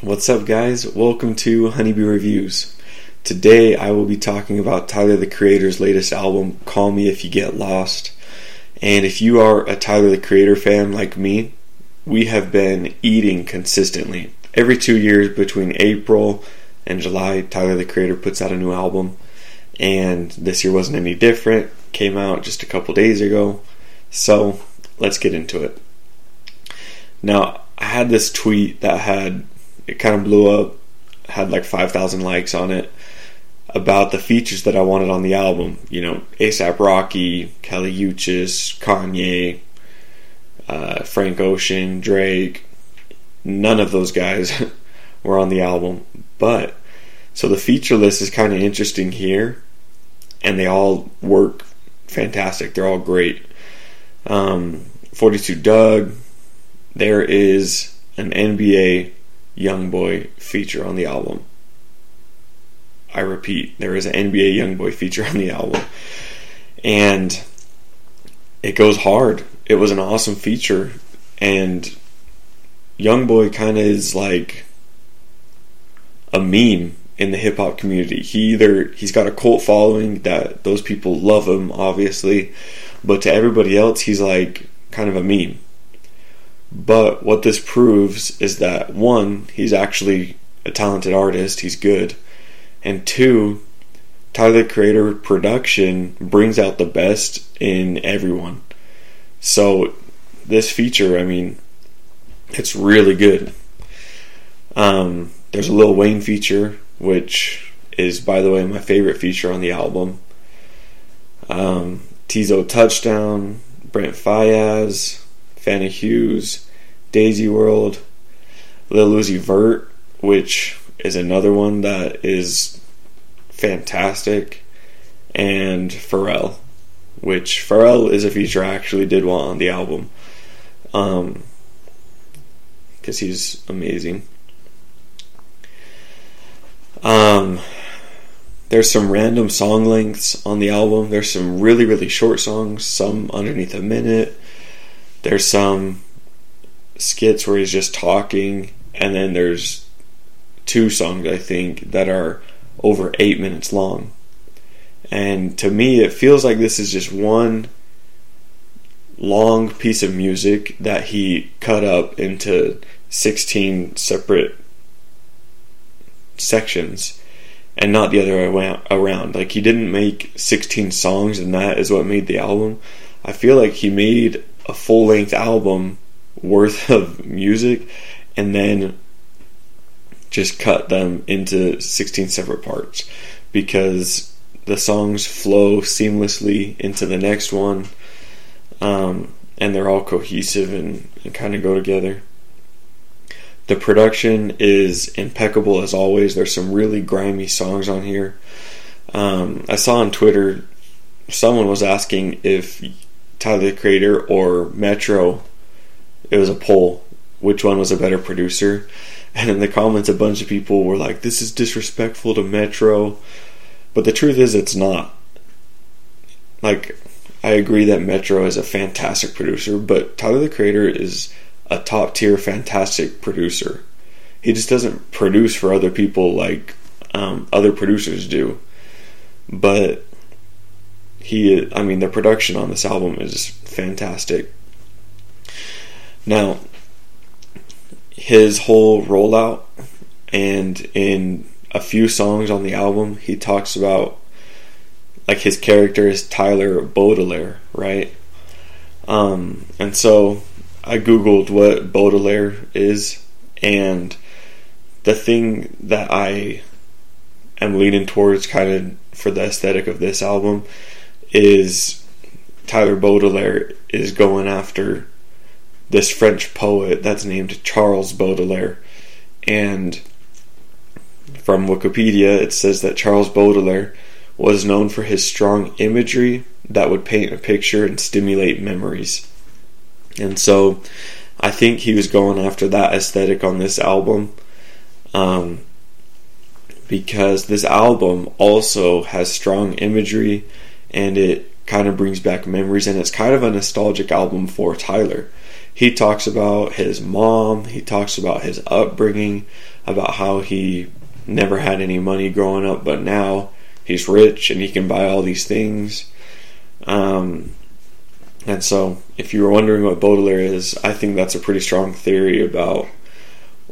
What's up, guys? Welcome to Honeybee Reviews. Today I will be talking about Tyler the Creator's latest album, Call Me If You Get Lost. And if you are a Tyler the Creator fan like me, we have been eating consistently. Every two years between April and July, Tyler the Creator puts out a new album. And this year wasn't any different. Came out just a couple days ago. So let's get into it. Now, I had this tweet that had it kind of blew up, had like 5,000 likes on it about the features that I wanted on the album. You know, ASAP Rocky, Kali Uchis, Kanye, uh, Frank Ocean, Drake. None of those guys were on the album. But, so the feature list is kind of interesting here, and they all work fantastic. They're all great. Um, 42 Dugg, there is an NBA Youngboy feature on the album. I repeat, there is an NBA Youngboy feature on the album. And it goes hard. It was an awesome feature. And Youngboy kind of is like a meme in the hip hop community. He either he's got a cult following that those people love him obviously, but to everybody else he's like kind of a meme. But what this proves is that one, he's actually a talented artist, he's good. And two, Tyler the Creator production brings out the best in everyone. So this feature, I mean, it's really good. Um, there's a Lil Wayne feature, which is, by the way, my favorite feature on the album. Um, Teezo Touchdown, Brent Faiyaz, Fana Hues, Daisy World, Lil Uzi Vert, which is another one that is fantastic, and Pharrell, which Pharrell is a feature I actually did want on the album, um, because he's amazing. Um, there's some random song lengths on the album. There's some really really short songs, some underneath a minute there's some skits where he's just talking, and then there's two songs I think that are over eight minutes long. And to me, it feels like this is just one long piece of music that he cut up into 16 separate sections and not the other way around. Like, he didn't make 16 songs, and that is what made the album. I feel like he made a full length album worth of music and then just cut them into 16 separate parts because the songs flow seamlessly into the next one um, and they're all cohesive and, and kind of go together. The production is impeccable as always. There's some really grimy songs on here. Um, I saw on Twitter someone was asking if Tyler the Creator or Metro. It was a poll. Which one was a better producer? And in the comments, a bunch of people were like, "This is disrespectful to Metro," but the truth is, it's not. Like, I agree that Metro is a fantastic producer, but Tyler the Creator is a top tier, fantastic producer. He just doesn't produce for other people like um, other producers do. But he I mean the production on this album is fantastic. Now his whole rollout and in a few songs on the album he talks about like his character is Tyler Baudelaire, right? Um, and so I googled what Baudelaire is and the thing that I am leaning towards kind of for the aesthetic of this album is Tyler Baudelaire is going after this French poet that's named Charles Baudelaire. And from Wikipedia, it says that Charles Baudelaire was known for his strong imagery that would paint a picture and stimulate memories. And so I think he was going after that aesthetic on this album. Um, because this album also has strong imagery and it kind of brings back memories and it's kind of a nostalgic album for Tyler. he talks about his mom, he talks about his upbringing, about how he never had any money growing up, but now he's rich and he can buy all these things. Um, and so, if you were wondering what Baudelaire is, I think that's a pretty strong theory about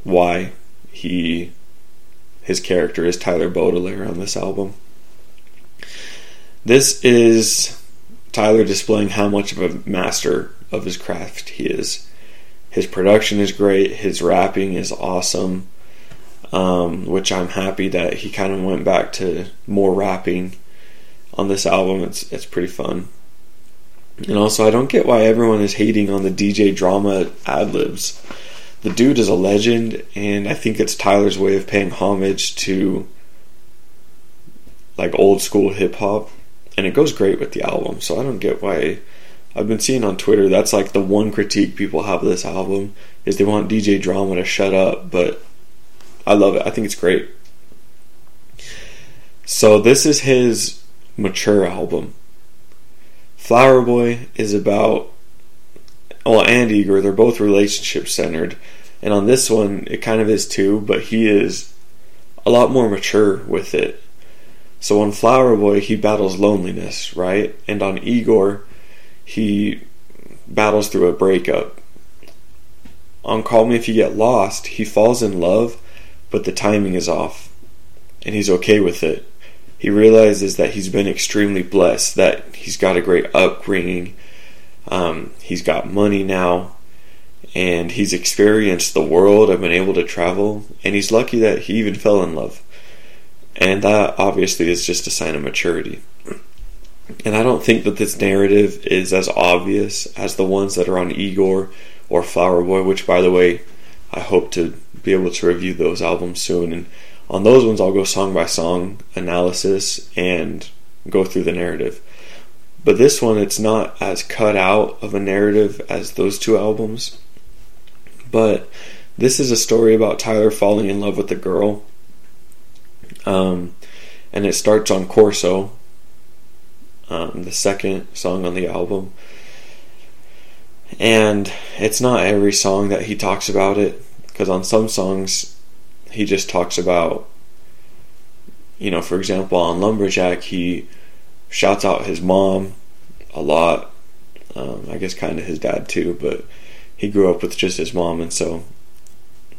why he his character is Tyler Baudelaire on this album. This is Tyler displaying how much of a master of his craft he is. His production is great, his rapping is awesome, um, which I'm happy that he kind of went back to more rapping on this album. It's it's pretty fun. And also, I don't get why everyone is hating on the DJ Drama ad libs. The dude is a legend, and I think it's Tyler's way of paying homage to like old school hip hop, and it goes great with the album. So I don't get why. I've been seeing on Twitter that's like the one critique people have of this album is they want DJ Drama to shut up, but I love it. I think it's great. So this is his mature album. Flower Boy is about well and Igor, they're both relationship centered. And on this one it kind of is too, but he is a lot more mature with it. So on Flower Boy he battles loneliness, right? And on Igor he battles through a breakup. On Call Me If You Get Lost, he falls in love, but the timing is off. And he's okay with it he realizes that he's been extremely blessed, that he's got a great upbringing, um, he's got money now, and he's experienced the world and been able to travel, and he's lucky that he even fell in love. And that obviously is just a sign of maturity. And I don't think that this narrative is as obvious as the ones that are on Igor or Flower Boy, which, by the way, I hope to be able to review those albums soon and on those ones, I'll go song by song analysis and go through the narrative. But this one, it's not as cut out of a narrative as those two albums. But this is a story about Tyler falling in love with a girl. Um, and it starts on Corso, um, the second song on the album. And it's not every song that he talks about it, because on some songs he just talks about, you know, for example, on Lumberjack, he shouts out his mom a lot. Um, I guess kind of his dad too, but he grew up with just his mom, and so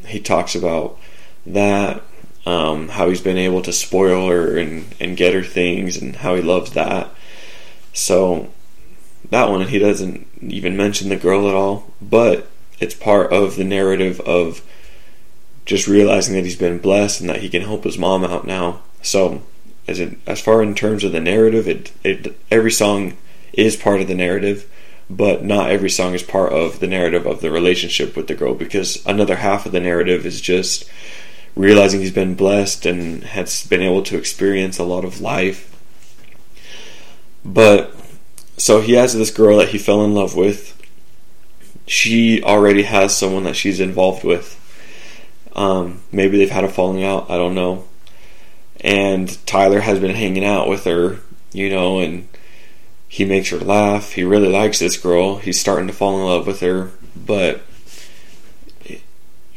he talks about that, um, how he's been able to spoil her and, and get her things, and how he loves that. So that one, he doesn't even mention the girl at all, but it's part of the narrative of just realizing that he's been blessed and that he can help his mom out now. So, as in, as far in terms of the narrative, it, it every song is part of the narrative, but not every song is part of the narrative of the relationship with the girl because another half of the narrative is just realizing he's been blessed and has been able to experience a lot of life. But so he has this girl that he fell in love with. She already has someone that she's involved with um, maybe they've had a falling out. I don't know. And Tyler has been hanging out with her, you know, and he makes her laugh. He really likes this girl. He's starting to fall in love with her, but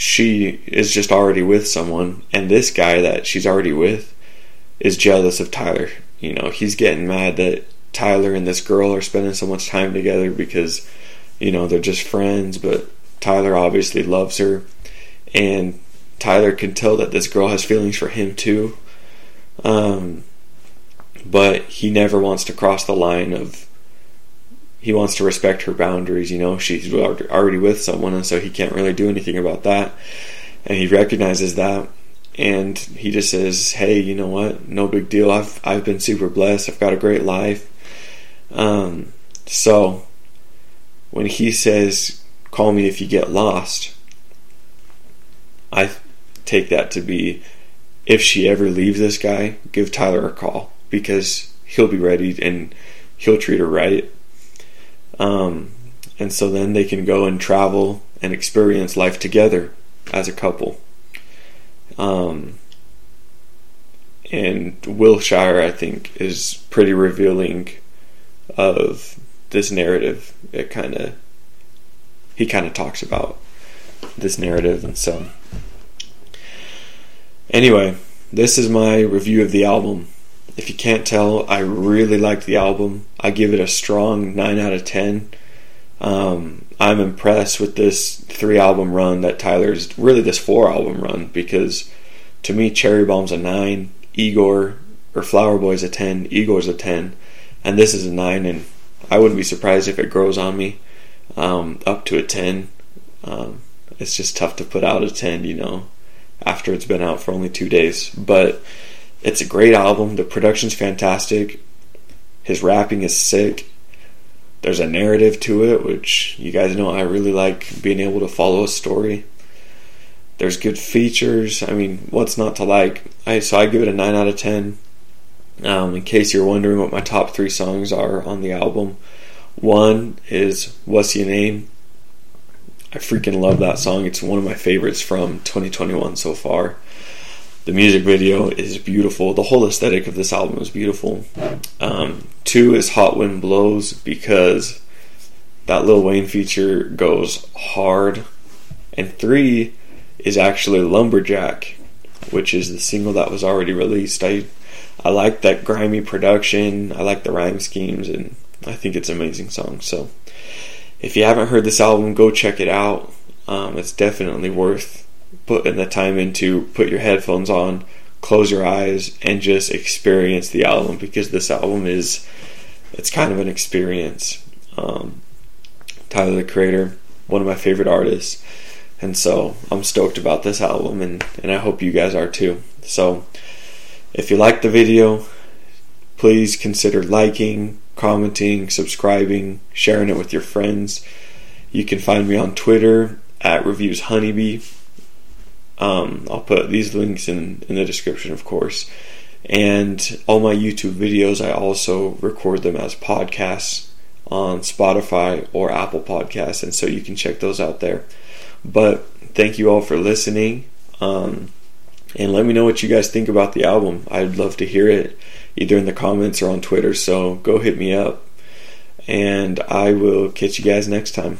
she is just already with someone. And this guy that she's already with is jealous of Tyler. You know, he's getting mad that Tyler and this girl are spending so much time together because, you know, they're just friends, but Tyler obviously loves her. And Tyler can tell that this girl has feelings for him too. Um, but he never wants to cross the line of he wants to respect her boundaries. You know, she's already with someone, and so he can't really do anything about that. And he recognizes that, and he just says, "Hey, you know what? No big deal. I've I've been super blessed. I've got a great life." Um, so when he says, "Call me if you get lost," I take that to be if she ever leaves this guy, give Tyler a call because he'll be ready and he'll treat her right. Um, and so then they can go and travel and experience life together as a couple. Um, and Wilshire, I think, is pretty revealing of this narrative. It kind of he kind of talks about this narrative, and so anyway, this is my review of the album. If you can't tell, I really like the album. I give it a strong nine out of ten. Um, I'm impressed with this three album run that Tyler's really this four album run because to me Cherry Bomb's a nine, Igor or Flower Boy's a ten, Igor's a ten, and this is a nine, and I wouldn't be surprised if it grows on me um, up to a ten. Um, it's just tough to put out a ten, you know, after it's been out for only two days, but it's a great album. The production's fantastic. His rapping is sick there's a narrative to it, which you guys know I really like being able to follow a story. There's good features. I mean, what's not to like? I so I give it a nine out of ten. Um, in case you're wondering what my top three songs are on the album, one is "What's Your Name." I freaking love that song. It's one of my favorites from 2021 so far. The music video is beautiful. The whole aesthetic of this album is beautiful. Um, two is Hot Wind Blows because that Lil Wayne feature goes hard. And three is actually Lumberjack, which is the single that was already released. I I like that grimy production. I like the rhyme schemes, and I think it's an amazing song. So, if you haven't heard this album, go check it out. Um, it's definitely worth putting the time into put your headphones on, close your eyes, and just experience the album because this album is it's kind of an experience. Um, Tyler the Creator, one of my favorite artists, and so I'm stoked about this album, and and I hope you guys are too. So if you like the video, please consider liking, commenting, subscribing, sharing it with your friends. You can find me on Twitter at Reviews Honeybee. Um, I'll put these links in, in the description, of course. And all my YouTube videos, I also record them as podcasts on Spotify or Apple Podcasts, and so you can check those out there. But thank you all for listening. Um, and let me know what you guys think about the album. I'd love to hear it either in the comments or on Twitter, so go hit me up. And I will catch you guys next time.